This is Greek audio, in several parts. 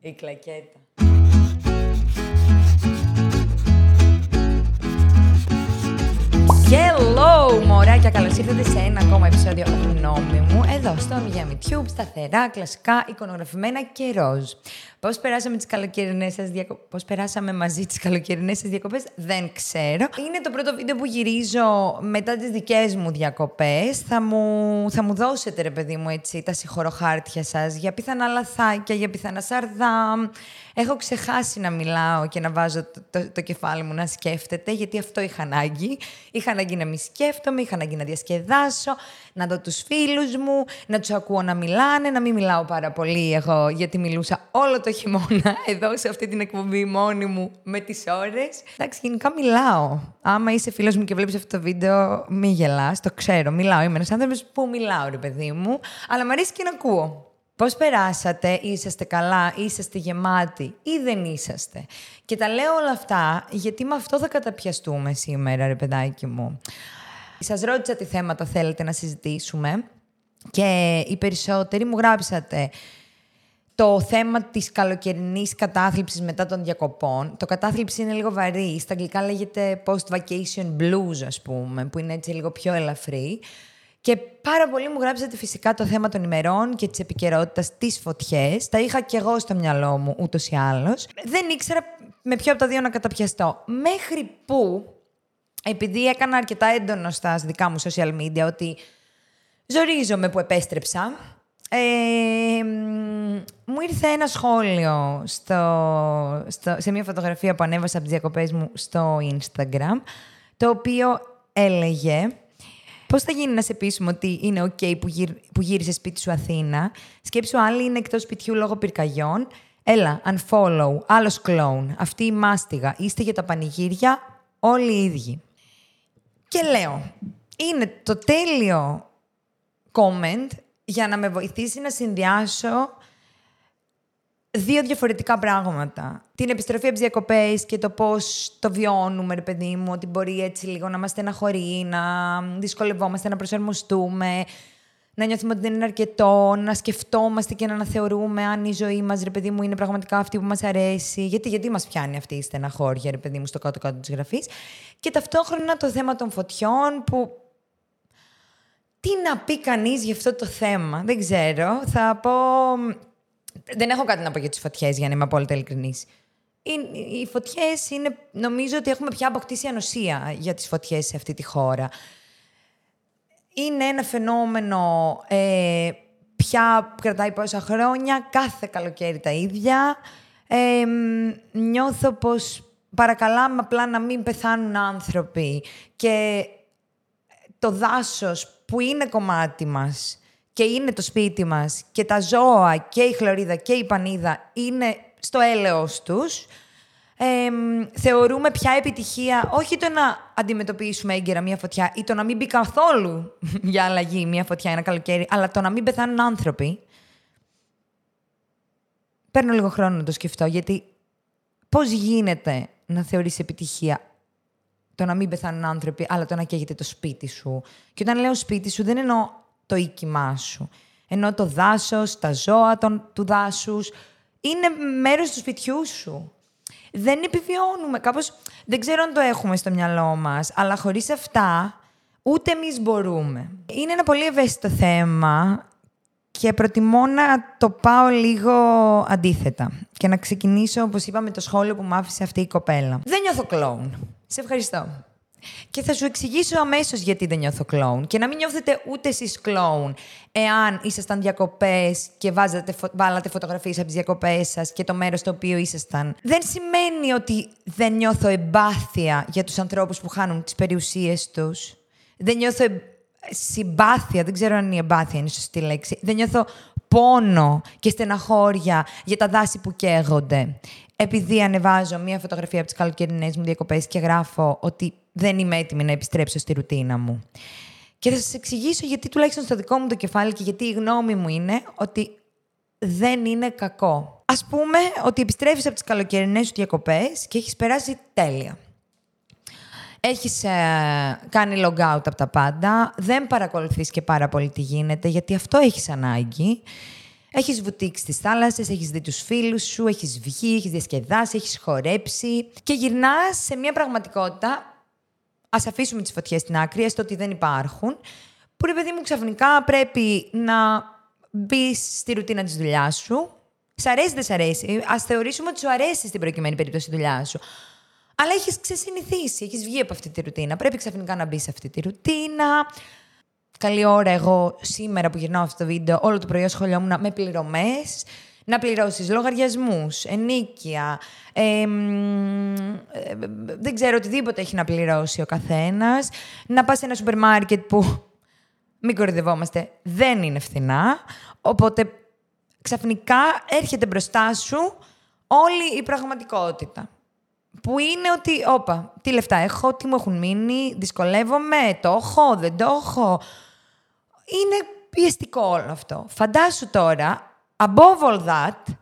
Η κλακέτα. Hello, μωράκια! Καλώς ήρθατε σε ένα ακόμα επεισόδιο γνώμη μου εδώ στο Miami Tube, σταθερά, κλασικά, εικονογραφημένα και ροζ. Πώς περάσαμε τις καλοκαιρινές σας διακοπέ. Πώς περάσαμε μαζί τις καλοκαιρινές σας διακοπές, δεν ξέρω. Είναι το πρώτο βίντεο που γυρίζω μετά τις δικές μου διακοπές. Θα μου, θα μου δώσετε, ρε παιδί μου, έτσι, τα συγχωροχάρτια σας για πιθανά λαθάκια, για πιθανά σαρδάμ. Έχω ξεχάσει να μιλάω και να βάζω το, το, το κεφάλι μου να σκέφτεται, γιατί αυτό είχα ανάγκη. Είχα ανάγκη να μη σκέφτομαι, είχα ανάγκη να διασκεδάσω, να δω τους φίλους μου, να τους ακούω να μιλάνε, να μην μιλάω πάρα πολύ εγώ, γιατί μιλούσα όλο το χειμώνα εδώ σε αυτή την εκπομπή μόνη μου με τις ώρες. Εντάξει, γενικά μιλάω. Άμα είσαι φίλος μου και βλέπεις αυτό το βίντεο, μη γελάς, το ξέρω. Μιλάω. Είμαι ένας άνθρωπος που μιλάω, ρε παιδί μου, αλλά μου αρέσει και να ακούω. Πώς περάσατε, είσαστε καλά, είσαστε γεμάτοι ή δεν είσαστε; Και τα λέω όλα αυτά γιατί με αυτό θα καταπιαστούμε σήμερα, ρε παιδάκι μου. Σας ρώτησα τι θέματα θέλετε να συζητήσουμε και οι περισσότεροι μου γράψατε το θέμα της καλοκαιρινής κατάθλιψης μετά των διακοπών. Το κατάθλιψη είναι λίγο βαρύ. Στα αγγλικά λέγεται post-vacation blues, ας πούμε, που είναι έτσι λίγο πιο ελαφρύ. Και πάρα πολύ μου γράψατε φυσικά το θέμα των ημερών και της επικαιρότητας τις φωτιές. Τα είχα και εγώ στο μυαλό μου ούτως ή άλλως. Δεν ήξερα με ποιο από τα δύο να καταπιαστώ. Μέχρι που, επειδή έκανα αρκετά έντονο στα δικά μου social media ότι ζορίζομαι που επέστρεψα, ε, μου ήρθε ένα σχόλιο στο, στο, σε μια φωτογραφία που ανέβασα από τις διακοπές μου στο Instagram, το οποίο έλεγε Πώς θα γίνει να σε πείσουμε ότι είναι OK που, γύρ, που γύρισες σπίτι σου Αθήνα, σκέψου άλλοι είναι εκτός σπιτιού λόγω πυρκαγιών. Έλα, unfollow, άλλος κλόουν, αυτή η μάστιγα, είστε για τα πανηγύρια όλοι οι ίδιοι. Και λέω, είναι το τέλειο comment για να με βοηθήσει να συνδυάσω δύο διαφορετικά πράγματα. Την επιστροφή από τις διακοπές και το πώς το βιώνουμε, ρε παιδί μου, ότι μπορεί έτσι λίγο να μας στεναχωρεί, να δυσκολευόμαστε να προσαρμοστούμε, να νιώθουμε ότι δεν είναι αρκετό, να σκεφτόμαστε και να αναθεωρούμε αν η ζωή μας, ρε παιδί μου, είναι πραγματικά αυτή που μας αρέσει. Γιατί, γιατί μας πιάνει αυτή η στεναχώρια, ρε παιδί μου, στο κάτω-κάτω της γραφής. Και ταυτόχρονα το θέμα των φωτιών που. Τι να πει κανείς για αυτό το θέμα, δεν ξέρω. Θα πω δεν έχω κάτι να πω για τις φωτιές, για να είμαι απόλυτα ειλικρινής. Οι, οι φωτιές είναι. Νομίζω ότι έχουμε πια αποκτήσει ανοσία για τις φωτιές σε αυτή τη χώρα. Είναι ένα φαινόμενο ε, πια κρατάει πόσα χρόνια, κάθε καλοκαίρι τα ίδια. Ε, νιώθω πως παρακαλάμε απλά να μην πεθάνουν άνθρωποι και το δάσος που είναι κομμάτι μας και είναι το σπίτι μας και τα ζώα και η χλωρίδα και η πανίδα είναι στο έλεος τους, θεωρούμε πια επιτυχία όχι το να αντιμετωπίσουμε έγκαιρα μια φωτιά ή το να μην μπει καθόλου για αλλαγή μια φωτιά ένα καλοκαίρι, αλλά το να μην πεθάνουν άνθρωποι. Παίρνω λίγο χρόνο να το σκεφτώ, γιατί πώς γίνεται να θεωρείς επιτυχία το να μην πεθάνουν άνθρωποι, αλλά το να καίγεται το σπίτι σου; Και όταν λέω σπίτι σου, δεν εννοώ το οίκημά σου. Ενώ το δάσος, τα ζώα των, του δάσους, είναι μέρος του σπιτιού σου. Δεν επιβιώνουμε. Κάπως, δεν ξέρω αν το έχουμε στο μυαλό μας, αλλά χωρίς αυτά ούτε εμείς μπορούμε. Είναι ένα πολύ ευαίσθητο θέμα και προτιμώ να το πάω λίγο αντίθετα. Και να ξεκινήσω, όπως είπαμε, το σχόλιο που μου άφησε αυτή η κοπέλα. Δεν νιώθω κλόουν. Σε ευχαριστώ. Και θα σου εξηγήσω αμέσως γιατί δεν νιώθω κλόουν. Και να μην νιώθετε ούτε εσείς κλόουν, εάν ήσασταν διακοπές και βάζατε, βάλατε φωτογραφίες από τις διακοπές σας και το μέρος στο οποίο ήσασταν. Δεν σημαίνει ότι δεν νιώθω εμπάθεια για τους ανθρώπους που χάνουν τις περιουσίες τους. Δεν νιώθω συμπάθεια, δεν ξέρω αν η εμπάθεια είναι η σωστή λέξη. Δεν νιώθω πόνο και στεναχώρια για τα δάση που καίγονται. Επειδή ανεβάζω μία φωτογραφία από τις καλοκαιρινές μου διακοπές και γράφω ότι δεν είμαι έτοιμη να επιστρέψω στη ρουτίνα μου. Και θα σας εξηγήσω γιατί τουλάχιστον στο δικό μου το κεφάλι και γιατί η γνώμη μου είναι ότι δεν είναι κακό. Α πούμε ότι επιστρέφεις από τις καλοκαιρινές σου διακοπές και έχεις περάσει τέλεια. Έχεις ε, κάνει log out από τα πάντα, δεν παρακολουθείς και πάρα πολύ τι γίνεται, γιατί αυτό έχεις ανάγκη. Έχεις βουτήξει στις θάλασσες, έχεις δει τους φίλους σου, έχεις βγει, έχεις διασκεδάσει, έχεις χορέψει και γυρνάς σε μια πραγματικότητα, ας αφήσουμε τις φωτιές στην άκρη, έστω ότι δεν υπάρχουν, που ρε παιδί μου ξαφνικά πρέπει να μπεις στη ρουτίνα της δουλειάς σου. Σ' αρέσει, δεν σ' αρέσει. Α θεωρήσουμε ότι σου αρέσει στην προκειμένη περίπτωση η δουλειά σου. Αλλά έχεις ξεσυνηθίσει, έχεις βγει από αυτή τη ρουτίνα. Πρέπει ξαφνικά να μπεις σε αυτή τη ρουτίνα. Καλή ώρα εγώ σήμερα που γυρνάω αυτό το βίντεο, όλο το πρωί ασχολιόμουν με πληρωμές. Να πληρώσεις λογαριασμούς, ενίκεια. Ε, δεν ξέρω οτιδήποτε έχει να πληρώσει ο καθένας. Να πας σε ένα σούπερ μάρκετ που. Μην κορυδευόμαστε, δεν είναι φθηνά. Οπότε ξαφνικά έρχεται μπροστά σου όλη η πραγματικότητα. Που είναι ότι, όπα, τι λεφτά έχω, τι μου έχουν μείνει, δυσκολεύομαι, το έχω, δεν το έχω. Είναι πιεστικό όλο αυτό. Φαντάσου τώρα, above all that,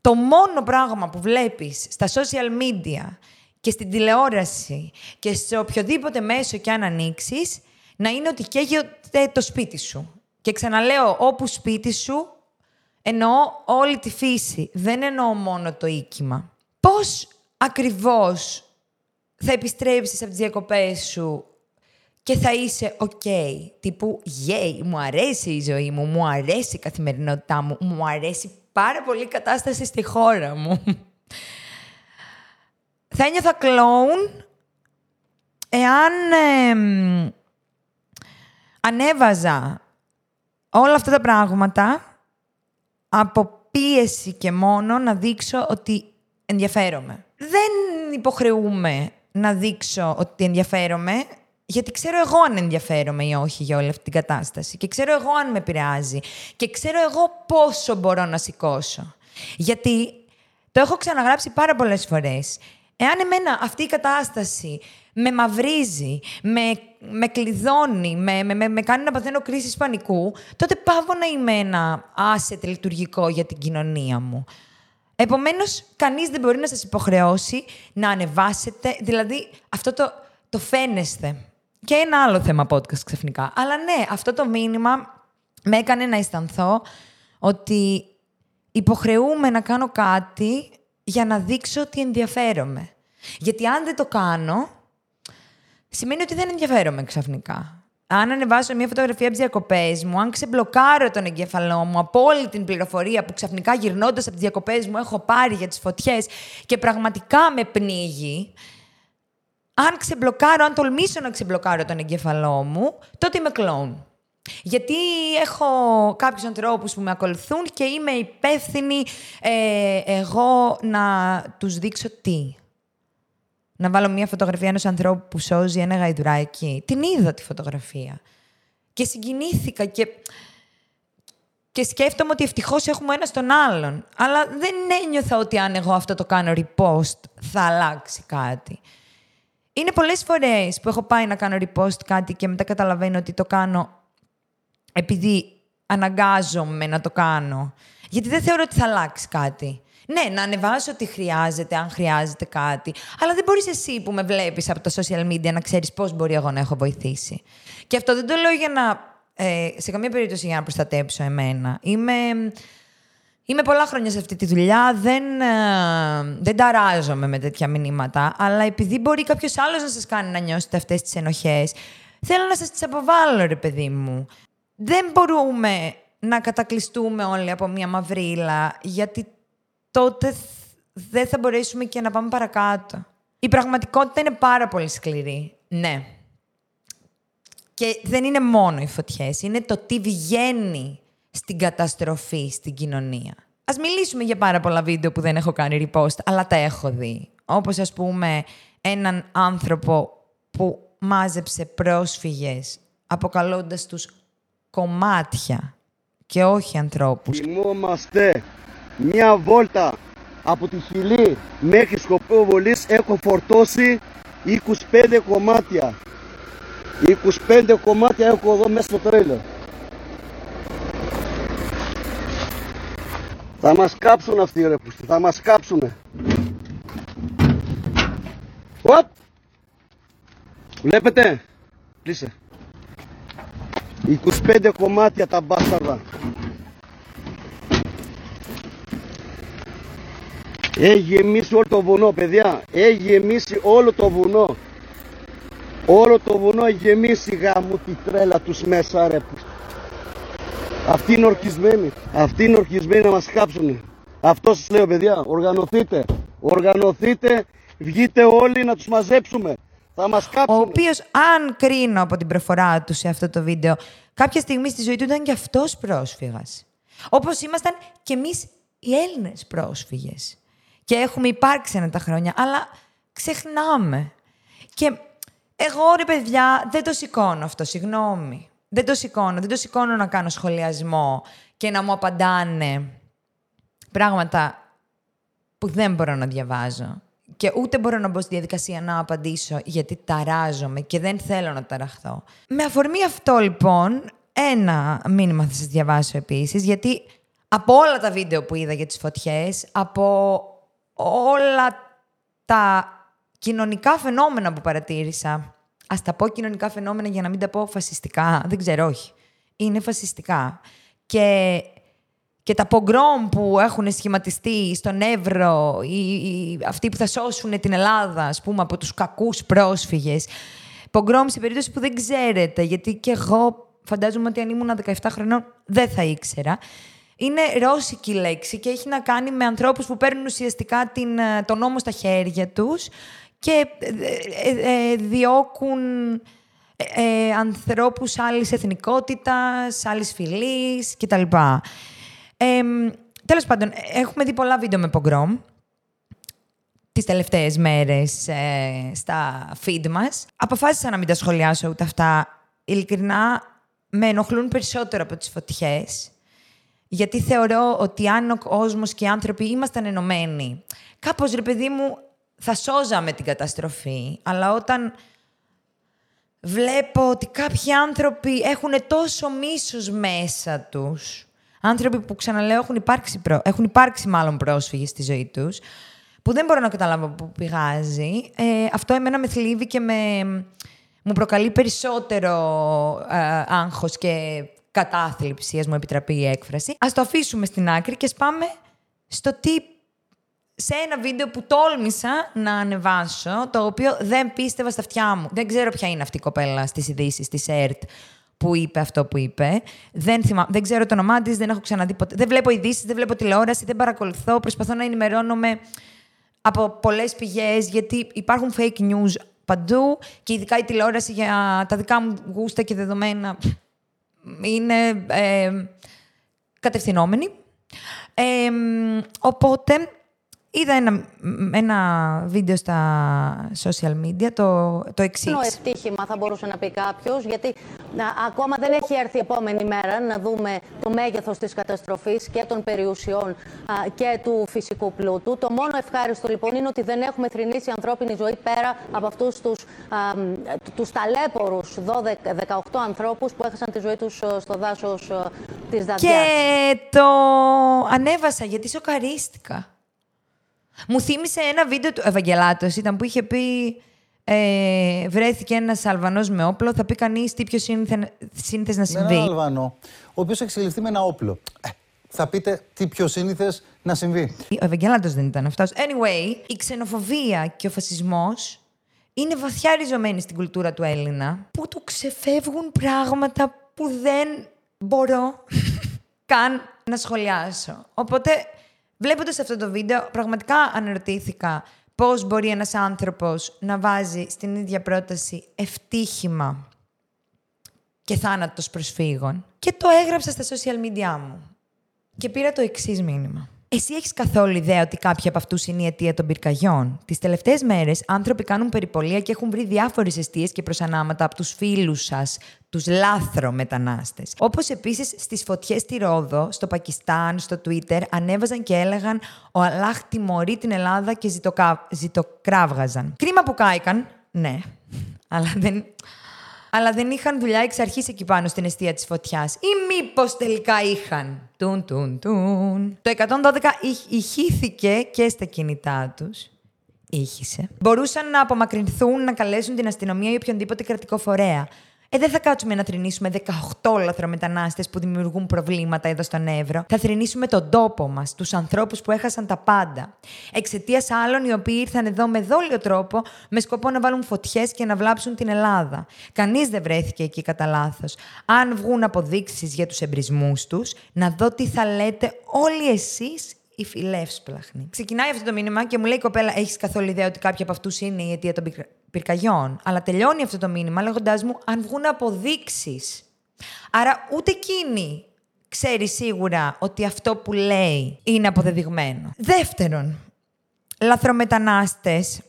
το μόνο πράγμα που βλέπεις στα social media και στην τηλεόραση και σε οποιοδήποτε μέσο και αν ανοίξεις, να είναι ότι καίγεται το σπίτι σου. Και ξαναλέω, όπου σπίτι σου, εννοώ όλη τη φύση. Δεν εννοώ μόνο το οίκημα πώς ακριβώς θα επιστρέψεις από τις διακοπές σου και θα είσαι οκ. Τύπου, yay, μου αρέσει η ζωή μου, μου αρέσει η καθημερινότητά μου, μου αρέσει πάρα πολύ η κατάσταση στη χώρα μου. θα ένιωθα κλόουν εάν ανέβαζα όλα αυτά τα πράγματα από πίεση και μόνο να δείξω ότι ενδιαφέρομαι. Δεν υποχρεούμε να δείξω ότι ενδιαφέρομαι, γιατί ξέρω εγώ αν ενδιαφέρομαι ή όχι για όλη αυτή την κατάσταση. Και ξέρω εγώ αν με επηρεάζει. Και ξέρω εγώ πόσο μπορώ να σηκώσω. Γιατί το έχω ξαναγράψει πάρα πολλές φορές. Εάν εμένα αυτή η κατάσταση με μαυρίζει, με, με κλειδώνει, με, με, με κάνει να παθαίνω κρίση πανικού, τότε πάω να είμαι ένα asset λειτουργικό για την κοινωνία μου. Επομένως, κανείς δεν μπορεί να σας υποχρεώσει να ανεβάσετε. Δηλαδή, αυτό το, το φαίνεστε. Και ένα άλλο θέμα podcast ξαφνικά. Αλλά ναι, αυτό το μήνυμα με έκανε να αισθανθώ ότι υποχρεούμε να κάνω κάτι για να δείξω ότι ενδιαφέρομαι. Γιατί αν δεν το κάνω, σημαίνει ότι δεν ενδιαφέρομαι ξαφνικά αν ανεβάσω μια φωτογραφία από τις διακοπές μου, αν ξεμπλοκάρω τον εγκέφαλό μου από όλη την πληροφορία που ξαφνικά γυρνώντας από τις διακοπές μου έχω πάρει για τις φωτιές και πραγματικά με πνίγει, αν ξεμπλοκάρω, αν τολμήσω να ξεμπλοκάρω τον εγκέφαλό μου, τότε είμαι κλόουν. Γιατί έχω κάποιους ανθρώπους που με ακολουθούν και είμαι υπεύθυνη ε, εγώ να τους δείξω τι να βάλω μια φωτογραφία ενός ανθρώπου που σώζει ένα γαϊδουράκι. Την είδα τη φωτογραφία. Και συγκινήθηκα και, και σκέφτομαι ότι ευτυχώς έχουμε ένας τον άλλον. Αλλά δεν ένιωθα ότι αν εγώ αυτό το κάνω repost θα αλλάξει κάτι. Είναι πολλές φορές που έχω πάει να κάνω repost κάτι και μετά καταλαβαίνω ότι το κάνω επειδή αναγκάζομαι να το κάνω. Γιατί δεν θεωρώ ότι θα αλλάξει κάτι. Ναι, να ανεβάσω ό,τι χρειάζεται, αν χρειάζεται κάτι. Αλλά δεν μπορείς εσύ που με βλέπεις από τα social media να ξέρεις πώς μπορεί εγώ να έχω βοηθήσει. Και αυτό δεν το λέω για να. Ε, σε καμία περίπτωση για να προστατέψω εμένα. Είμαι. Είμαι πολλά χρόνια σε αυτή τη δουλειά, δεν, ε, δεν ταράζομαι με τέτοια μηνύματα, αλλά επειδή μπορεί κάποιος άλλος να σας κάνει να νιώσετε αυτές τις ενοχές, θέλω να σας τις αποβάλω, ρε παιδί μου. Δεν μπορούμε να κατακλειστούμε όλοι από μια μαυρίλα, γιατί τότε δεν θα μπορέσουμε και να πάμε παρακάτω. Η πραγματικότητα είναι πάρα πολύ σκληρή. Ναι. Και δεν είναι μόνο οι φωτιές. Είναι το τι βγαίνει στην καταστροφή στην κοινωνία. Ας μιλήσουμε για πάρα πολλά βίντεο που δεν έχω κάνει repost, αλλά τα έχω δει. Όπως ας πούμε έναν άνθρωπο που μάζεψε πρόσφυγες αποκαλώντας τους κομμάτια και όχι ανθρώπους. Θυμόμαστε μια βόλτα από τη Χιλή μέχρι Σκοπό Βολής έχω φορτώσει 25 κομμάτια 25 κομμάτια έχω εδώ μέσα στο τρέλερ Θα μας κάψουν αυτοί οι πούστη, θα μας κάψουνε. Οπ! Βλέπετε, κλείσε. 25 κομμάτια τα μπάσταρδα. Έχει γεμίσει όλο το βουνό παιδιά, έχει γεμίσει όλο το βουνό. Όλο το βουνό έχει γεμίσει γάμου τη τρέλα τους μέσα ρε. Αυτοί είναι ορκισμένοι. Αυτοί είναι ορκισμένοι να μας κάψουν. Αυτό σας λέω παιδιά. Οργανωθείτε. Οργανωθείτε. Βγείτε όλοι να τους μαζέψουμε. Θα μας κάψουν. Ο οποίος, αν κρίνω από την προφορά του σε αυτό το βίντεο, κάποια στιγμή στη ζωή του ήταν και αυτός πρόσφυγας. Όπως ήμασταν και εμείς οι Έλληνες πρόσφυγες. Και έχουμε υπάρξει ένα τα χρόνια, αλλά ξεχνάμε. Και εγώ ρε παιδιά δεν το σηκώνω αυτό, συγγνώμη. Δεν το σηκώνω, δεν το σηκώνω να κάνω σχολιασμό και να μου απαντάνε πράγματα που δεν μπορώ να διαβάζω. Και ούτε μπορώ να μπω στη διαδικασία να απαντήσω γιατί ταράζομαι και δεν θέλω να ταραχθώ. Με αφορμή αυτό λοιπόν, ένα μήνυμα θα σας διαβάσω επίσης, γιατί από όλα τα βίντεο που είδα για τις φωτιές, από όλα τα κοινωνικά φαινόμενα που παρατήρησα, ας τα πω κοινωνικά φαινόμενα για να μην τα πω φασιστικά, δεν ξέρω, όχι. Είναι φασιστικά. Και και τα πογκρόμ που έχουν σχηματιστεί στον Εύρο, ή, ή αυτοί που θα σώσουν την Ελλάδα, ας πούμε, από τους κακούς πρόσφυγες. Πογκρόμ σε περίπτωση που δεν ξέρετε, γιατί και εγώ φαντάζομαι ότι αν ήμουν 17 χρονών δεν θα ήξερα. Είναι ρώσικη λέξη και έχει να κάνει με ανθρώπους που παίρνουν ουσιαστικά την, ε, τον νόμο στα χέρια τους και ε, ε, διώκουν ε, ανθρώπους άλλης εθνικότητας, άλλης φυλής κτλ. Ε, τέλος πάντων, έχουμε δει πολλά βίντεο με πογκρόμ τις τελευταίες μέρες ε, στα feed μας. Αποφάσισα να μην τα σχολιάσω ούτε αυτά. Ειλικρινά, με ενοχλούν περισσότερο από τις φωτιές. Γιατί θεωρώ ότι αν ο κόσμος και οι άνθρωποι ήμασταν ενωμένοι, κάπως, ρε παιδί μου, θα σώζαμε την καταστροφή. Αλλά όταν βλέπω ότι κάποιοι άνθρωποι έχουν τόσο μίσος μέσα τους Άνθρωποι που ξαναλέω έχουν υπάρξει, προ... έχουν υπάρξει μάλλον πρόσφυγες στη ζωή τους, που δεν μπορώ να καταλάβω πού πηγάζει. Ε, αυτό εμένα με θλίβει και με... μου προκαλεί περισσότερο ε, άγχος και κατάθλιψη, ας μου επιτραπεί η έκφραση. Ας το αφήσουμε στην άκρη και πάμε στο τι σε ένα βίντεο που τόλμησα να ανεβάσω, το οποίο δεν πίστευα στα αυτιά μου. Δεν ξέρω ποια είναι αυτή η κοπέλα στις ειδήσεις της ΕΡΤ που είπε αυτό που είπε. Δεν, θυμα... δεν ξέρω το όνομά της, δεν έχω ξαναδεί ποτέ. Δεν βλέπω ειδήσεις, δεν βλέπω τηλεόραση, δεν παρακολουθώ. Προσπαθώ να ενημερώνομαι από πολλές πηγές, γιατί υπάρχουν fake news παντού και ειδικά η τηλεόραση για τα δικά μου γούστα και δεδομένα είναι ε, κατευθυνόμενη. Ε, οπότε Είδα ένα, ένα βίντεο στα social media, το, το εξής. Είναι ευτύχημα, θα μπορούσε να πει κάποιος, γιατί ακόμα δεν έχει έρθει η επόμενη μέρα να δούμε το μέγεθος της καταστροφής και των περιουσιών και του φυσικού πλούτου. Το μόνο ευχάριστο λοιπόν είναι ότι δεν έχουμε θρυνήσει ανθρώπινη ζωή πέρα από αυτούς τους τους ταλέπορους 18 ανθρώπους που έχασαν τη ζωή τους στο δάσος της Δαδιά. Και το ανέβασα γιατί σοκαρίστηκα. Μου θύμισε ένα βίντεο του Ευαγγελάτος, ήταν που είχε πει ε, βρέθηκε ένας Αλβανό με όπλο, θα πει κανείς τι πιο σύνηθε να συμβεί. Με ένα Αλβανό, ο οποίος εξελιχθεί με ένα όπλο. Ε, θα πείτε τι πιο σύνηθες να συμβεί. Ο Ευαγγελάτος δεν ήταν αυτός. Anyway, η ξενοφοβία και ο φασισμός είναι βαθιά ριζωμένοι στην κουλτούρα του Έλληνα, που του ξεφεύγουν πράγματα που δεν μπορώ καν να σχολιάσω. Οπότε Βλέποντας αυτό το βίντεο, πραγματικά αναρωτήθηκα πώς μπορεί ένας άνθρωπος να βάζει στην ίδια πρόταση ευτύχημα και θάνατος προσφύγων. Και το έγραψα στα social media μου. Και πήρα το εξής μήνυμα. Εσύ έχεις καθόλου ιδέα ότι κάποιοι από αυτούς είναι η αιτία των πυρκαγιών. Τις τελευταίες μέρες, άνθρωποι κάνουν περιπολία και έχουν βρει διάφορες αιστείες και προσανάματα από τους φίλους σας, τους λάθρο μετανάστες. Όπως επίσης στις φωτιές στη Ρόδο, στο Πακιστάν, στο Twitter, ανέβαζαν και έλεγαν Ο Αλάχ τιμωρεί την Ελλάδα και ζητοκα... ζητοκράβγαζαν. Κρίμα που κάηκαν, ναι, αλλά δεν αλλά δεν είχαν δουλειά εξ αρχής εκεί πάνω στην αιστεία της φωτιάς. Ή μήπως τελικά είχαν. Τουν, τουν, τουν. Το 112 ηχήθηκε και στα κινητά τους. Ήχησε. Μπορούσαν να απομακρυνθούν, να καλέσουν την αστυνομία ή οποιονδήποτε κρατικό φορέα. Ε, δεν θα κάτσουμε να θρυνήσουμε 18 λαθρομετανάστες που δημιουργούν προβλήματα εδώ στον Εύρο. Θα θρυνήσουμε τον τόπο μας, τους ανθρώπους που έχασαν τα πάντα. Εξαιτίας άλλων οι οποίοι ήρθαν εδώ με δόλιο τρόπο, με σκοπό να βάλουν φωτιές και να βλάψουν την Ελλάδα. Κανείς δεν βρέθηκε εκεί κατά λάθος. Αν βγουν αποδείξεις για τους εμπρισμούς τους, να δω τι θα λέτε όλοι εσείς η φιλεύσπλαχνη. Ξεκινάει αυτό το μήνυμα και μου λέει η κοπέλα: Έχεις καθόλου ιδέα ότι κάποιοι από αυτούς είναι η αιτία των πυρκαγιών; Αλλά τελειώνει αυτό το μήνυμα λέγοντάς μου: Αν βγουν αποδείξεις. Άρα ούτε εκείνη ξέρει σίγουρα ότι αυτό που λέει είναι αποδεδειγμένο. Δεύτερον, λαθρομετανάστες.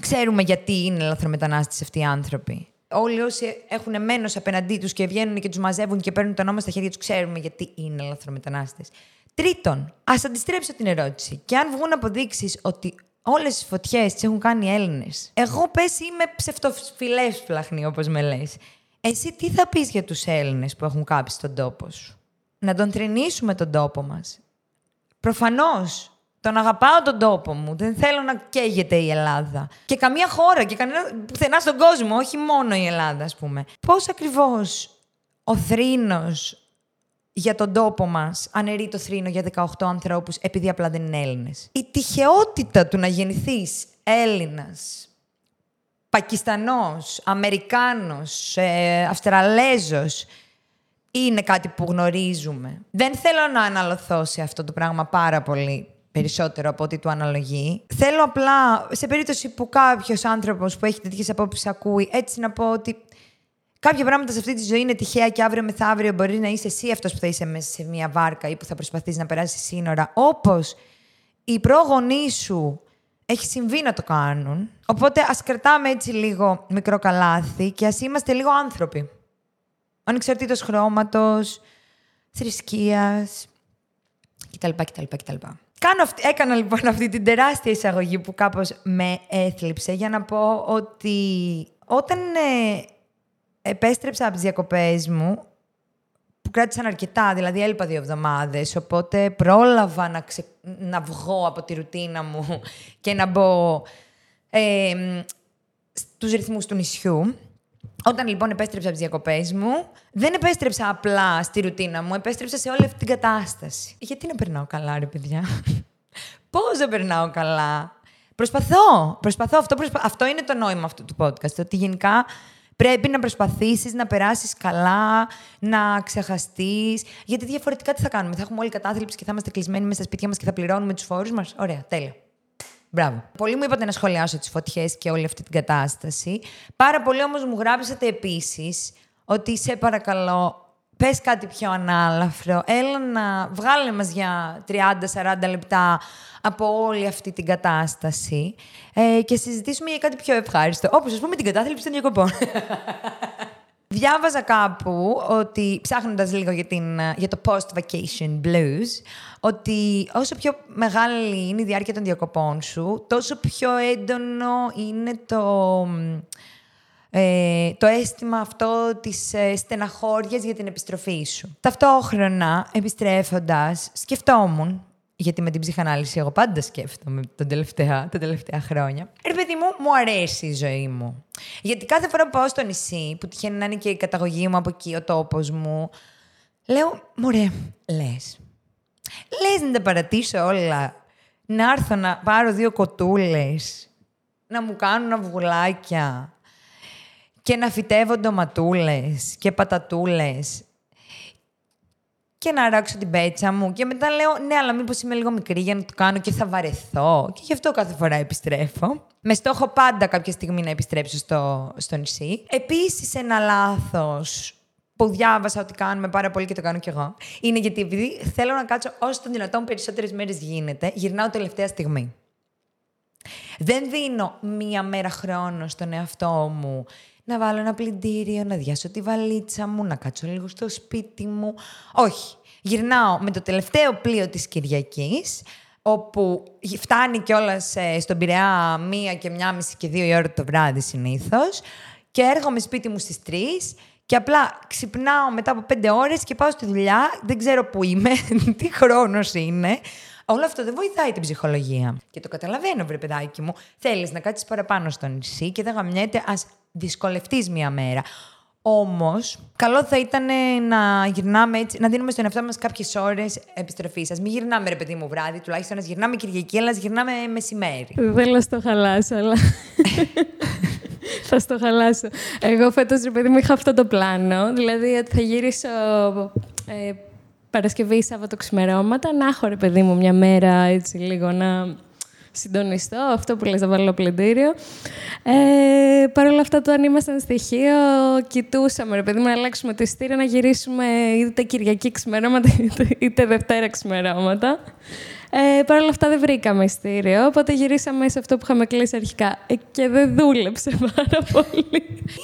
Ξέρουμε γιατί είναι λαθρομετανάστες αυτοί οι άνθρωποι. Όλοι όσοι έχουν μένος απέναντί τους και βγαίνουν και τους μαζεύουν και παίρνουν το νόμο στα χέρια τους, ξέρουμε γιατί είναι λαθρομετανάστες. Τρίτον, ας αντιστρέψω την ερώτηση. Και αν βγουν αποδείξεις ότι όλες τις φωτιές τις έχουν κάνει οι Έλληνες, εγώ πες είμαι ψευτοφιλεύσπλαχνη, όπως με λες. Εσύ τι θα πεις για τους Έλληνες που έχουν κάψει τον τόπο σου; Να τον τρινήσουμε τον τόπο μας; Προφανώς. Τον αγαπάω τον τόπο μου. Δεν θέλω να καίγεται η Ελλάδα. Και καμία χώρα και κανένα πουθενά στον κόσμο, όχι μόνο η Ελλάδα, ας πούμε. Πώς ακριβώς ο θρήνος για τον τόπο μας αναιρεί το θρήνο για 18 ανθρώπους επειδή απλά δεν είναι Έλληνες. Η τυχεότητα του να γεννηθείς Έλληνας, Πακιστανός, Αμερικάνος, ε, Αυστραλέζος, είναι κάτι που γνωρίζουμε. Δεν θέλω να αναλωθώ σε αυτό το πράγμα πάρα πολύ περισσότερο από ό,τι του αναλογεί. Θέλω απλά, σε περίπτωση που κάποιος άνθρωπος που έχει τέτοιες απόψεις ακούει, έτσι να πω ότι Κάποια πράγματα σε αυτή τη ζωή είναι τυχαία και αύριο μεθαύριο μπορεί να είσαι εσύ αυτός που θα είσαι μέσα σε μια βάρκα ή που θα προσπαθείς να περάσεις σύνορα. Όπως οι πρόγονοί σου έχει συμβεί να το κάνουν. Οπότε ας κρατάμε έτσι λίγο μικρό καλάθι και ας είμαστε λίγο άνθρωποι. Ανεξαρτήτως χρώματος, θρησκείας κτλ. κτλ, κτλ. Κάνω αυτή, έκανα λοιπόν αυτή την τεράστια εισαγωγή που κάπως με έθλιψε για να πω ότι όταν ε, επέστρεψα από τις διακοπές μου, που κράτησαν αρκετά, δηλαδή έλειπα δύο εβδομάδες. Οπότε πρόλαβα να, να βγω από τη ρουτίνα μου και να μπω ε, στους ρυθμούς του νησιού. Όταν λοιπόν επέστρεψα από τις διακοπές μου, δεν επέστρεψα απλά στη ρουτίνα μου, επέστρεψα σε όλη αυτή την κατάσταση. Γιατί να περνάω καλά, ρε παιδιά; Πώς δεν περνάω καλά; Προσπαθώ. Προσπαθώ. Αυτό, Αυτό είναι το νόημα αυτού του podcast. Ότι γενικά Πρέπει να προσπαθήσεις να περάσεις καλά, να ξεχαστείς. Γιατί διαφορετικά τι θα κάνουμε; Θα έχουμε όλοι κατάθλιψη και θα είμαστε κλεισμένοι μέσα στα σπίτια μας και θα πληρώνουμε τους φόρους μας; Ωραία, τέλεια. Μπράβο. Πολλοί μου είπατε να σχολιάσω τις φωτιές και όλη αυτή την κατάσταση. Πάρα πολλοί όμως μου γράψατε επίσης ότι σε παρακαλώ πες κάτι πιο ανάλαφρο, έλα να βγάλε μας για 30-40 λεπτά από όλη αυτή την κατάσταση ε, και συζητήσουμε για κάτι πιο ευχάριστο, όπως ας πούμε την κατάθλιψη των διακοπών. Διάβαζα κάπου ότι, ψάχνοντας λίγο για, την, για το post-vacation blues, ότι όσο πιο μεγάλη είναι η διάρκεια των διακοπών σου, τόσο πιο έντονο είναι το ε, το αίσθημα αυτό της ε, στεναχώριας για την επιστροφή σου. Ταυτόχρονα, επιστρέφοντας, σκεφτόμουν, γιατί με την ψυχανάλυση εγώ πάντα σκέφτομαι τα τελευταία, τα τελευταία χρόνια. Ρε παιδί μου, μου αρέσει η ζωή μου. Γιατί κάθε φορά που πάω στο νησί, που τυχαίνει να είναι και η καταγωγή μου από εκεί, ο τόπος μου, λέω, μωρέ, λες. Λες να τα παρατήσω όλα. Να έρθω να πάρω δύο κοτούλες, να μου κάνουν αυγουλάκια, και να φυτεύω ντοματούλες και πατατούλες και να ράξω την πέτσα μου και μετά λέω ναι αλλά μήπως είμαι λίγο μικρή για να το κάνω και θα βαρεθώ και γι' αυτό κάθε φορά επιστρέφω. Με στόχο πάντα κάποια στιγμή να επιστρέψω στο, στο νησί. Επίσης ένα λάθος που διάβασα ότι κάνουμε πάρα πολύ και το κάνω κι εγώ, είναι γιατί επειδή θέλω να κάτσω όσο το δυνατόν περισσότερες μέρες γίνεται, γυρνάω τελευταία στιγμή. Δεν δίνω μία μέρα χρόνο στον εαυτό μου να βάλω ένα πλυντήριο, να διάσω τη βαλίτσα μου, να κάτσω λίγο στο σπίτι μου. Όχι. Γυρνάω με το τελευταίο πλοίο της Κυριακής, όπου φτάνει κιόλας ε, στον Πειραιά μία και μία μισή και δύο η ώρα το βράδυ συνήθως. Και έρχομαι σπίτι μου στις τρεις και απλά ξυπνάω μετά από πέντε ώρες και πάω στη δουλειά. Δεν ξέρω πού είμαι, τι χρόνος είναι. Όλο αυτό δεν βοηθάει την ψυχολογία. Και το καταλαβαίνω, βρε παιδάκι μου. Θέλεις να κάτσεις παραπάνω στο νησί και δεν γαμιέται, ας δυσκολευτείς μία μέρα. Όμως, καλό θα ήταν να γυρνάμε έτσι, να δίνουμε στον εαυτό μας κάποιες ώρες επιστροφής. Α μην γυρνάμε, ρε παιδί μου, βράδυ, τουλάχιστον να γυρνάμε Κυριακή, αλλά να γυρνάμε μεσημέρι. Δεν θέλω να στο χαλάσω, αλλά. θα στο χαλάσω. Εγώ φέτος, ρε παιδί μου, είχα αυτό το πλάνο. Δηλαδή ότι θα γυρίσω ε, Παρασκευή, Σάββατο ξημερώματα, να έχω ρε παιδί μου μια μέρα έτσι λίγο να συντονιστώ, αυτό που λες να βάλω πλυντήριο. Ε, Παρ' όλα αυτά, όταν ήμασταν στοιχείο, κοιτούσαμε, ρε παιδί μου, να αλλάξουμε το ειστήριο, να γυρίσουμε είτε Κυριακή ξημερώματα, είτε Δευτέρα ξημερώματα. Ε, Παρ' όλα αυτά δεν βρήκαμε ειστήριο, οπότε γυρίσαμε σε αυτό που είχαμε κλείσει αρχικά. Ε, και δεν δούλεψε πάρα πολύ.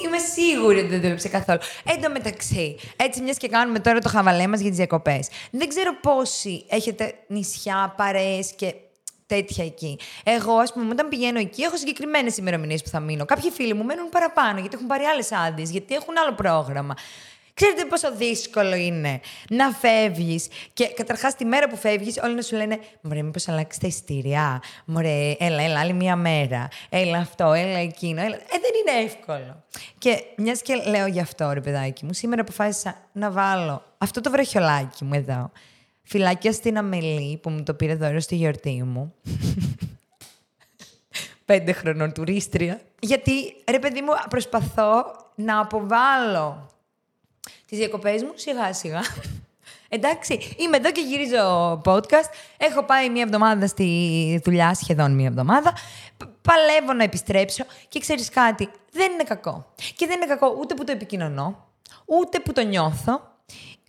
Είμαι σίγουρη ότι δεν δούλεψε καθόλου. Εν τω μεταξύ, έτσι μιας και κάνουμε τώρα το χαβαλέ μας για τις διακοπές. Δεν ξέρω πόσοι έχετε νησιά, παρέες και τέτοια εκεί. Εγώ, ας πούμε, όταν πηγαίνω εκεί, έχω συγκεκριμένες ημερομηνίες που θα μείνω. Κάποιοι φίλοι μου μένουν παραπάνω γιατί έχουν πάρει άλλες άδειες, γιατί έχουν άλλο πρόγραμμα. Ξέρετε πόσο δύσκολο είναι να φεύγεις και καταρχάς τη μέρα που φεύγεις, όλοι να σου λένε Μωρέ, μήπως αλλάξεις τα ειστήρια. Μωρέ, έλα, έλα, άλλη μία μέρα. Έλα αυτό, έλα εκείνο. Έλα. Ε, δεν είναι εύκολο. Και μιας και λέω γι' αυτό, ρε παιδάκι μου, σήμερα αποφάσισα να βάλω αυτό το βραχιολάκι μου εδώ. Φυλάκια στην Αμελή που μου το πήρε δώρο στη γιορτή μου. Πέντε χρονών τουρίστρια. Γιατί, ρε παιδί μου, προσπαθώ να αποβάλω τις διακοπές μου σιγά σιγά. Εντάξει, είμαι εδώ και γυρίζω podcast. Έχω πάει μία εβδομάδα στη δουλειά, σχεδόν μία εβδομάδα. Παλεύω να επιστρέψω και ξέρεις κάτι, δεν είναι κακό. Και δεν είναι κακό ούτε που το επικοινωνώ, ούτε που το νιώθω.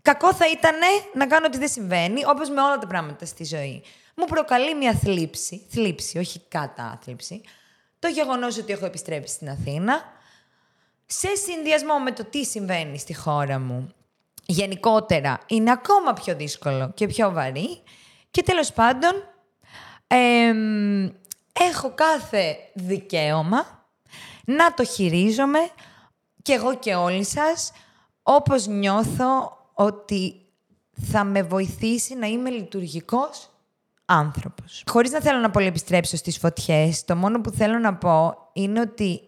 Κακό θα ήταν να κάνω ότι δεν συμβαίνει, όπως με όλα τα πράγματα στη ζωή. Μου προκαλεί μια θλίψη, θλίψη, όχι κατάθλιψη, το γεγονός ότι έχω επιστρέψει στην Αθήνα, σε συνδυασμό με το τι συμβαίνει στη χώρα μου γενικότερα, είναι ακόμα πιο δύσκολο και πιο βαρύ. Και τέλος πάντων, έχω κάθε δικαίωμα να το χειρίζομαι και εγώ και όλοι σας, όπως νιώθω ότι θα με βοηθήσει να είμαι λειτουργικός άνθρωπος. Χωρίς να θέλω να πολύ επιστρέψω στις φωτιές, το μόνο που θέλω να πω είναι ότι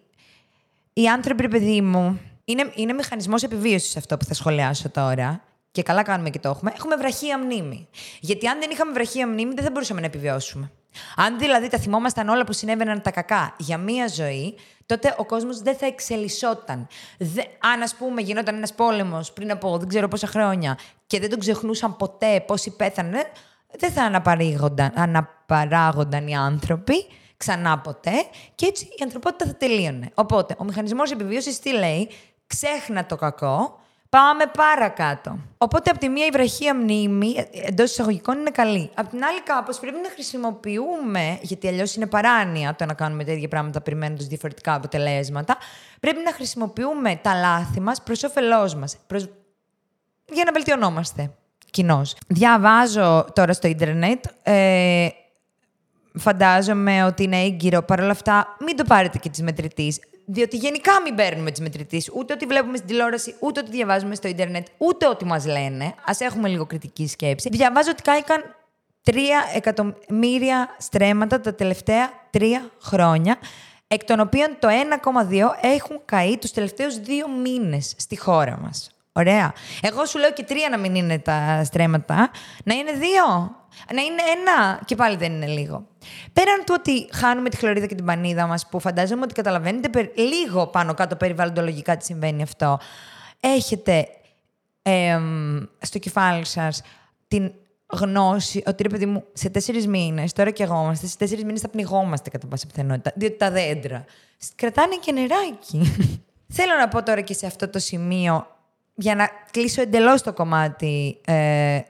οι άνθρωποι, παιδί μου, είναι, είναι μηχανισμός επιβίωσης αυτό που θα σχολιάσω τώρα. Και καλά κάνουμε και το έχουμε. Έχουμε βραχία μνήμη. Γιατί αν δεν είχαμε βραχία μνήμη, δεν θα μπορούσαμε να επιβιώσουμε. Αν δηλαδή τα θυμόμασταν όλα που συνέβαιναν τα κακά για μία ζωή, τότε ο κόσμος δεν θα εξελισσόταν. Δε, αν, ας πούμε, γινόταν ένας πόλεμος πριν από δεν ξέρω πόσα χρόνια και δεν τον ξεχνούσαν ποτέ πόσοι πέθανε, δεν θα αναπαράγονταν, αναπαράγονταν οι άνθρωποι ξανά ποτέ και έτσι η ανθρωπότητα θα τελείωνε. Οπότε, ο μηχανισμός επιβίωσης τι λέει, ξέχνα το κακό, Πάμε παρακάτω. Οπότε, από τη μία η βραχία μνήμη εντός εισαγωγικών είναι καλή. Απ' την άλλη, κάπως πρέπει να χρησιμοποιούμε, γιατί αλλιώς είναι παράνοια το να κάνουμε τέτοια πράγματα περιμένοντας διαφορετικά αποτελέσματα. Πρέπει να χρησιμοποιούμε τα λάθη μας προς όφελός μας. Προς... Για να βελτιωνόμαστε κοινώς. Διαβάζω τώρα στο Ιντερνετ ε, φαντάζομαι ότι είναι έγκυρο. Παρ' όλα αυτά, μην το πάρετε και τη μετρητής. Διότι γενικά μην παίρνουμε τη μετρητή. Ούτε ό,τι βλέπουμε στην τηλεόραση, ούτε ό,τι διαβάζουμε στο Ιντερνετ, ούτε ό,τι μας λένε. Α έχουμε λίγο κριτική σκέψη. Διαβάζω ότι κάηκαν 3 εκατομμύρια στρέμματα τα τελευταία τρία χρόνια, εκ των οποίων το 1,2 έχουν καεί τους τελευταίους δύο μήνες στη χώρα μας. Ωραία. Εγώ σου λέω και τρία να μην είναι τα στρέμματα, να είναι δύο να είναι ένα και πάλι δεν είναι λίγο. Πέραν του ότι χάνουμε τη χλωρίδα και την πανίδα μας, που φαντάζομαι ότι καταλαβαίνετε λίγο πάνω κάτω περιβαλλοντολογικά τι συμβαίνει αυτό, έχετε στο κεφάλι σας την γνώση ότι ρε παιδί μου, σε τέσσερις μήνες, τώρα και εγώ είμαστε, σε τέσσερις μήνες θα πνιγόμαστε κατά πάσα πιθανότητα. Διότι τα δέντρα κρατάνε και νεράκι. Θέλω να πω τώρα και σε αυτό το σημείο, για να κλείσω εντελώς το κομμάτι ε,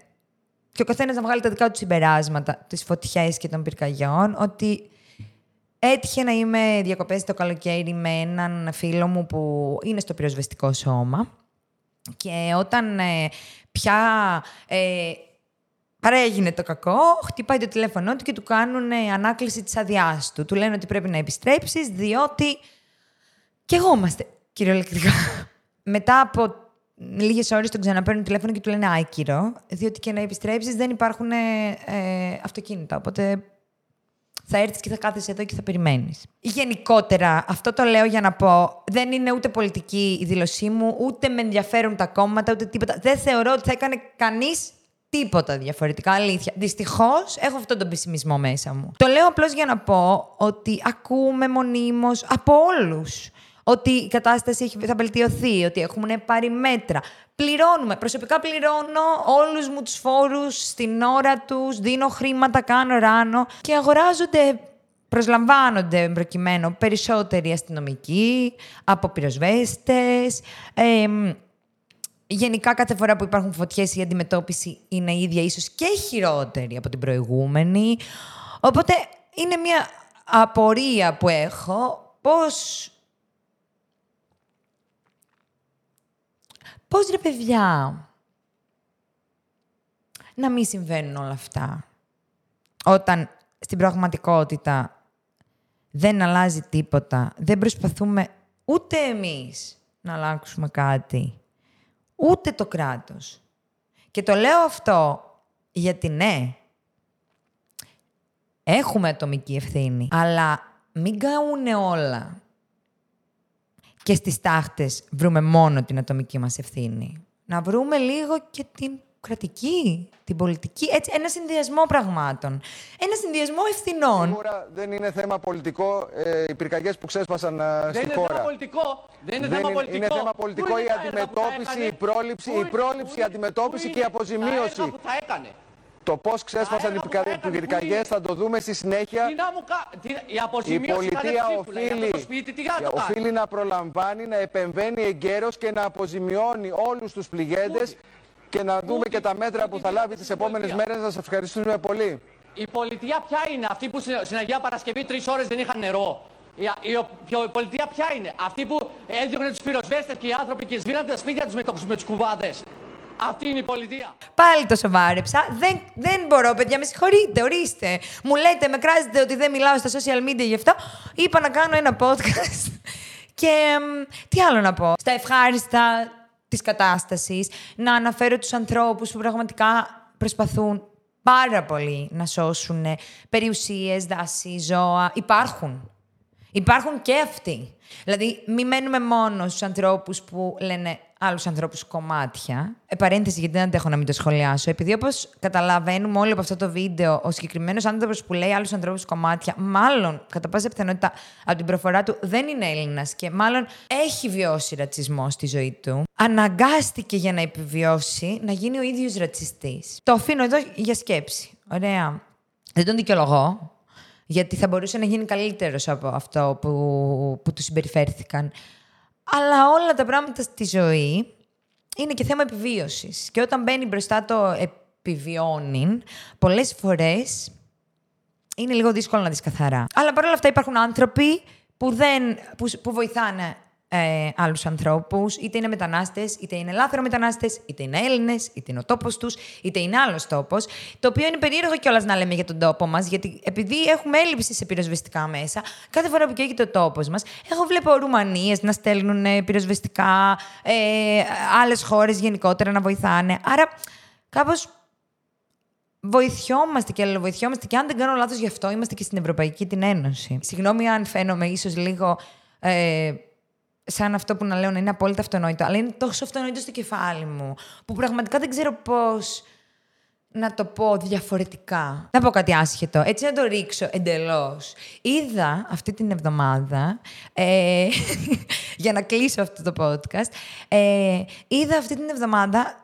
και ο καθένας να βγάλει τα δικά του συμπεράσματα τη φωτιά και των πυρκαγιών, ότι έτυχε να είμαι διακοπές το καλοκαίρι με έναν φίλο μου που είναι στο πυροσβεστικό σώμα. Και όταν ε, πια ε, παρέγινε το κακό, χτυπάει το τηλέφωνό του και του κάνουν ανάκληση της αδειάς του. Του λένε ότι πρέπει να επιστρέψεις, διότι και εγώ είμαστε κυριολεκτικά. Μετά από λίγες ώρες τον ξαναπαίρνουν τηλέφωνο και του λένε άκυρο, διότι και να επιστρέψεις δεν υπάρχουν ε, αυτοκίνητα. Οπότε θα έρθεις και θα κάθεσαι εδώ και θα περιμένεις. Γενικότερα, αυτό το λέω για να πω, δεν είναι ούτε πολιτική η δήλωσή μου, ούτε με ενδιαφέρουν τα κόμματα, ούτε τίποτα. Δεν θεωρώ ότι θα έκανε κανείς τίποτα διαφορετικά. Αλήθεια. Δυστυχώς έχω αυτόν τον πεσημισμό μέσα μου. Το λέω απλώς για να πω ότι ακούμε μονίμως από όλους ότι η κατάσταση θα βελτιωθεί, ότι έχουμε πάρει μέτρα. Πληρώνουμε. Προσωπικά πληρώνω όλους μου τους φόρους στην ώρα τους, δίνω χρήματα, κάνω ράνο και αγοράζονται προσλαμβάνονται προκειμένου περισσότεροι αστυνομικοί, από πυροσβέστες. γενικά κάθε φορά που υπάρχουν φωτιές η αντιμετώπιση είναι ίδια, ίσως και χειρότερη από την προηγούμενη. Οπότε είναι μια απορία που έχω πώς Πώς ρε παιδιά, να μην συμβαίνουν όλα αυτά. Όταν στην πραγματικότητα δεν αλλάζει τίποτα, δεν προσπαθούμε ούτε εμείς να αλλάξουμε κάτι, ούτε το κράτος. Και το λέω αυτό γιατί ναι, έχουμε ατομική ευθύνη, αλλά μην καούνε όλα και στις τάχτες βρούμε μόνο την ατομική μας ευθύνη. Να βρούμε λίγο και την κρατική, την πολιτική, έτσι, ένα συνδυασμό πραγμάτων. Ένα συνδυασμό ευθυνών. Σίγουρα δεν είναι θέμα πολιτικό ε, οι πυρκαγιές που ξέσπασαν ε, στη δεν χώρα. Είναι θέμα πολιτικό. Δεν είναι δεν θέμα είναι, πολιτικό. Είναι θέμα πολιτικό η αντιμετώπιση, η πρόληψη, η πρόληψη, η αντιμετώπιση και η αποζημίωση. Που θα έκανε. Το πώς ξέσπασαν οι πυρκαγιέ θα το δούμε στη συνέχεια. Τι να μου κα... Η αποζημίωση η πολιτεία οφείλει, σπίτι, τι οφείλει να προλαμβάνει, να επεμβαίνει εγκαίρως και να αποζημιώνει όλους τους πληγέντες και να δούμε και τα μέτρα που θα λάβει τις επόμενες μέρες. Να σας ευχαριστούμε πολύ. Η πολιτεία ποια είναι, αυτή που στην Αγία Παρασκευή τρεις ώρες δεν είχαν νερό. Η, η, η, πολιτεία ποια είναι, αυτή που έδιωχνε τους πυροσβέστες και οι άνθρωποι και σβήναν τα σπίτια τους με, το, με τους κουβάδες. Αυτή είναι η πολιτεία. Πάλι το σοβάρεψα. Δεν, δεν μπορώ, παιδιά, με συγχωρείτε, ορίστε. Μου λέτε, με κράζετε ότι δεν μιλάω στα social media γι' αυτό. Είπα να κάνω ένα podcast. Και τι άλλο να πω. Στα ευχάριστα της κατάστασης, να αναφέρω τους ανθρώπους που πραγματικά προσπαθούν πάρα πολύ να σώσουν περιουσίες, δάση, ζώα. Υπάρχουν. Υπάρχουν και αυτοί. Δηλαδή, μην μένουμε μόνο στους ανθρώπους που λένε άλλους ανθρώπους κομμάτια. Ε, παρένθεση, γιατί δεν αντέχω να μην το σχολιάσω. Επειδή όπως καταλαβαίνουμε όλοι από αυτό το βίντεο, ο συγκεκριμένος άνθρωπος που λέει άλλους ανθρώπους κομμάτια, μάλλον κατά πάσα πιθανότητα από την προφορά του δεν είναι Έλληνας και μάλλον έχει βιώσει ρατσισμό στη ζωή του. Αναγκάστηκε για να επιβιώσει να γίνει ο ίδιος ρατσιστής. Το αφήνω εδώ για σκέψη. Ωραία. Δεν τον δικαιολογώ, γιατί θα μπορούσε να γίνει καλύτερος από αυτό που, που του συμπεριφέρθηκαν. Αλλά όλα τα πράγματα στη ζωή είναι και θέμα επιβίωσης. Και όταν μπαίνει μπροστά το επιβιώνει, πολλές φορές είναι λίγο δύσκολο να δεις καθαρά. Αλλά παρόλα αυτά υπάρχουν άνθρωποι που, δεν, που, που βοηθάνε ε, άλλους ανθρώπους, είτε είναι μετανάστες, είτε είναι λάθρο μετανάστε, είτε είναι Έλληνες, είτε είναι ο τόπος τους, είτε είναι άλλος τόπος. Το οποίο είναι περίεργο κιόλας να λέμε για τον τόπο μας, γιατί επειδή έχουμε έλλειψη σε πυροσβεστικά μέσα, κάθε φορά που καίγεται ο τόπος μας, εγώ βλέπω Ρουμανίες να στέλνουν πυροσβεστικά, ε, άλλες χώρες γενικότερα να βοηθάνε. Άρα κάπως βοηθιόμαστε και αλληλοβοηθιόμαστε και αν δεν κάνω λάθος γι' αυτό είμαστε και στην Ευρωπαϊκή την Ένωση. Συγγνώμη αν φαίνομαι ίσως λίγο ε, σαν αυτό που να λέω να είναι απόλυτα αυτονόητο, αλλά είναι τόσο αυτονόητο στο κεφάλι μου, που πραγματικά δεν ξέρω πώς να το πω διαφορετικά. Να πω κάτι άσχετο, έτσι να το ρίξω εντελώς. Είδα αυτή την εβδομάδα, ε, για να κλείσω αυτό το podcast, ε, είδα αυτή την εβδομάδα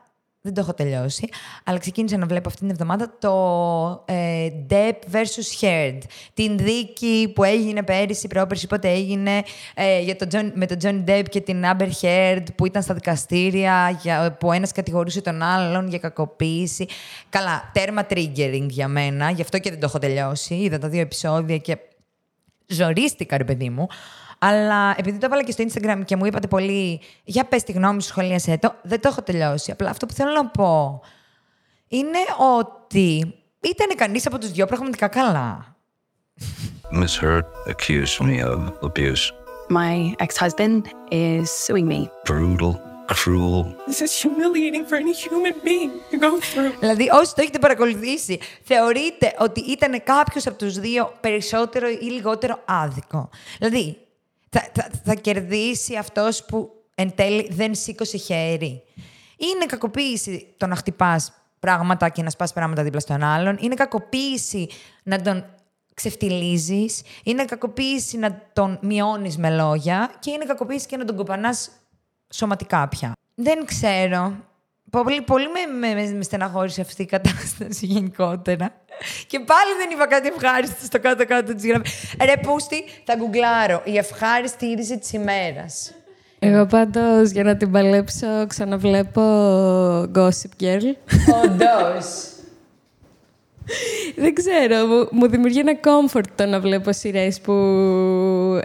δεν το έχω τελειώσει, αλλά ξεκίνησα να βλέπω αυτήν την εβδομάδα το ε, Depp vs. Heard. Την δίκη που έγινε πέρυσι, πρόπερσι, πότε έγινε, ε, για το John, με τον Johnny Depp και την Amber Heard που ήταν στα δικαστήρια, για, που ο ένας κατηγορούσε τον άλλον για κακοποίηση. Καλά, τέρμα triggering για μένα, γι' αυτό και δεν το έχω τελειώσει. Είδα τα δύο επεισόδια και ζορίστηκα, ρε παιδί μου. Αλλά επειδή το έβαλα και στο Instagram και μου είπατε πολύ, για πες τη γνώμη σου, σχολίασέ το, δεν το έχω τελειώσει. Απλά αυτό που θέλω να πω είναι ότι ήταν κανείς από τους δυο πραγματικά καλά. Ms. Hurt accused me of abuse. My ex husband is suing me. Brutal, cruel. This is humiliating for any human being to go through. Δηλαδή, όσοι το έχετε παρακολουθήσει, θεωρείτε ότι ήταν κάποιος από τους δύο περισσότερο ή λιγότερο άδικο. Δηλαδή, θα, θα, θα κερδίσει αυτός που εν τέλει δεν σήκωσε χέρι. Είναι κακοποίηση το να χτυπάς πράγματα και να σπάς πράγματα δίπλα στον άλλον. Είναι κακοποίηση να τον ξεφτιλίζεις. Είναι κακοποίηση να τον μειώνεις με λόγια. Και είναι κακοποίηση και να τον κοπανάς σωματικά πια. Δεν ξέρω. Πολύ, πολύ με, με, με στεναχώρησε αυτή η κατάσταση γενικότερα. Και πάλι δεν είπα κάτι ευχάριστο στο κάτω-κάτω της γραφή. Ρε Πούστη, θα γκουγκλάρω. Η ευχάριστη είδηση της ημέρας. Εγώ πάντως για να την παλέψω ξαναβλέπω Gossip Girl. Όντως. Δεν ξέρω, μου, μου δημιουργεί ένα comfort το να βλέπω σειρές που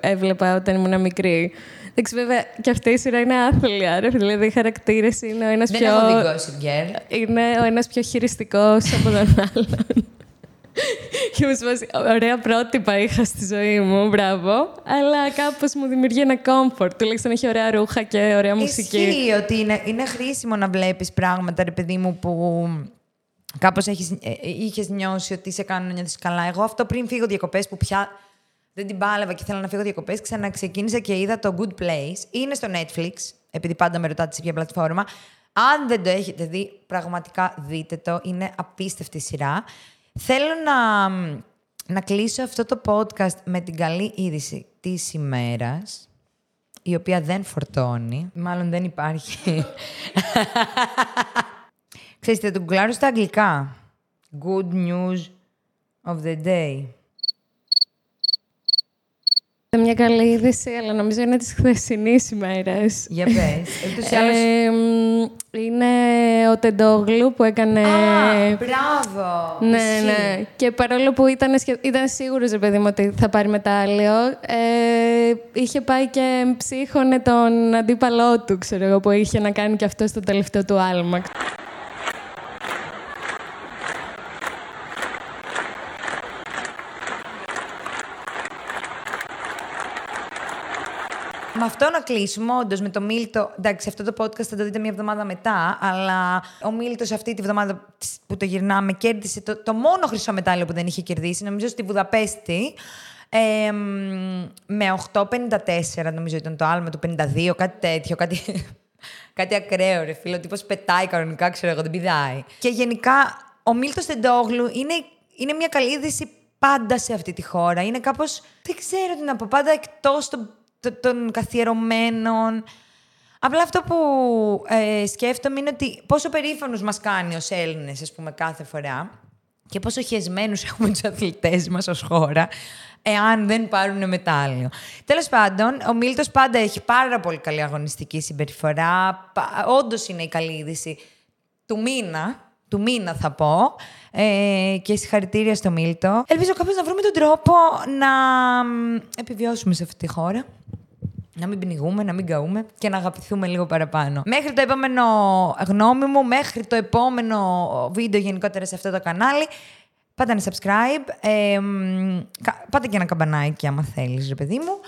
έβλεπα όταν ήμουν μικρή. Δεν ξέρω, βέβαια, και αυτή η σειρά είναι άθλια. Ρε, δηλαδή, οι χαρακτήρες είναι ο ένας Δεν πιο. έχω δει Gossip Girl. Είναι ο ένας πιο χειριστικός από τον άλλον. Και μου σπάσει, ωραία πρότυπα είχα στη ζωή μου, μπράβο. Αλλά κάπως μου δημιουργεί ένα comfort. Τουλάχιστον έχει ωραία ρούχα και ωραία μουσική. Ισχύει ότι είναι, είναι χρήσιμο να βλέπεις πράγματα, ρε παιδί μου, που κάπως έχεις, ε, ε, είχες νιώσει ότι σε κάνουν να νιώθεις καλά. Εγώ αυτό πριν φύγω διακοπές που πια δεν την πάλευα και ήθελα να φύγω διακοπές, ξαναξεκίνησα και είδα το Good Place. Είναι στο Netflix, επειδή πάντα με ρωτάτε σε ποια πλατφόρμα. Αν δεν το έχετε δει, πραγματικά δείτε το. Είναι απίστευτη σειρά. Θέλω να, να κλείσω αυτό το podcast με την καλή είδηση της ημέρας η οποία δεν φορτώνει. Μάλλον δεν υπάρχει. Ξέρετε, το γκουγκλάρω στα αγγλικά. Good news of the day. Είναι μια καλή είδηση, αλλά νομίζω είναι της χθεσινής ημέρα. Για πες. Ούτως ή άλλως- είναι ο Τεντόγλου που έκανε. Α, μπράβο! Ναι, Ισχύει. ναι. Και παρόλο που ήταν, σχε... ήταν σίγουρος, ρε παιδί μου, ότι θα πάρει μετάλλιο, ε, είχε πάει και ψύχωνε τον αντίπαλό του, ξέρω εγώ, που είχε να κάνει και αυτό στο τελευταίο του άλμα. Με αυτό να κλείσουμε, όντως με το Μίλτο. Εντάξει, αυτό το podcast θα το δείτε μια εβδομάδα μετά, αλλά ο Μίλτος αυτή τη βδομάδα που το γυρνάμε κέρδισε το, το μόνο χρυσό μετάλλιο που δεν είχε κερδίσει, νομίζω στη Βουδαπέστη. Ε, μ, με 8,54 νομίζω ήταν το άλμα του 52, κάτι τέτοιο, κάτι, κάτι ακραίο ρε φίλο. Ο τύπος πετάει κανονικά, ξέρω εγώ, δεν πηδάει. Και γενικά ο Μίλτος Τεντόγλου είναι, είναι μια καλή είδηση πάντα σε αυτή τη χώρα. Είναι κάπως, δεν ξέρω τι να πω, πάντα εκτός των, των, των καθιερωμένων. Απλά αυτό που ε, σκέφτομαι είναι ότι πόσο περήφανους μας κάνει ως Έλληνες, ας πούμε, κάθε φορά και πόσο χεσμένους έχουμε τους αθλητές μας ως χώρα, εάν δεν πάρουν μετάλλιο. Τέλος πάντων, ο Μίλτος πάντα έχει πάρα πολύ καλή αγωνιστική συμπεριφορά. Όντως είναι η καλή είδηση του μήνα, του μήνα θα πω, ε, και συγχαρητήρια στο Μίλτο. Ελπίζω κάπως να βρούμε τον τρόπο να μ, επιβιώσουμε σε αυτή τη χώρα. Να μην πνιγούμε, να μην καούμε και να αγαπηθούμε λίγο παραπάνω. Μέχρι το επόμενο γνώμη μου, μέχρι το επόμενο βίντεο γενικότερα σε αυτό το κανάλι, πάτε ένα subscribe, ε, μ, κα- πάτε και ένα καμπανάκι άμα θέλεις, ρε παιδί μου.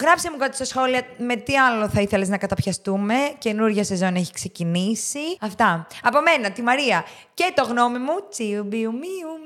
Γράψε μου κάτι στα σχόλια με τι άλλο θα ήθελες να καταπιαστούμε. Καινούργια σεζόν έχει ξεκινήσει. Αυτά. Από μένα, τη Μαρία και το γνώμη μου. Τσιου μπιου μιου.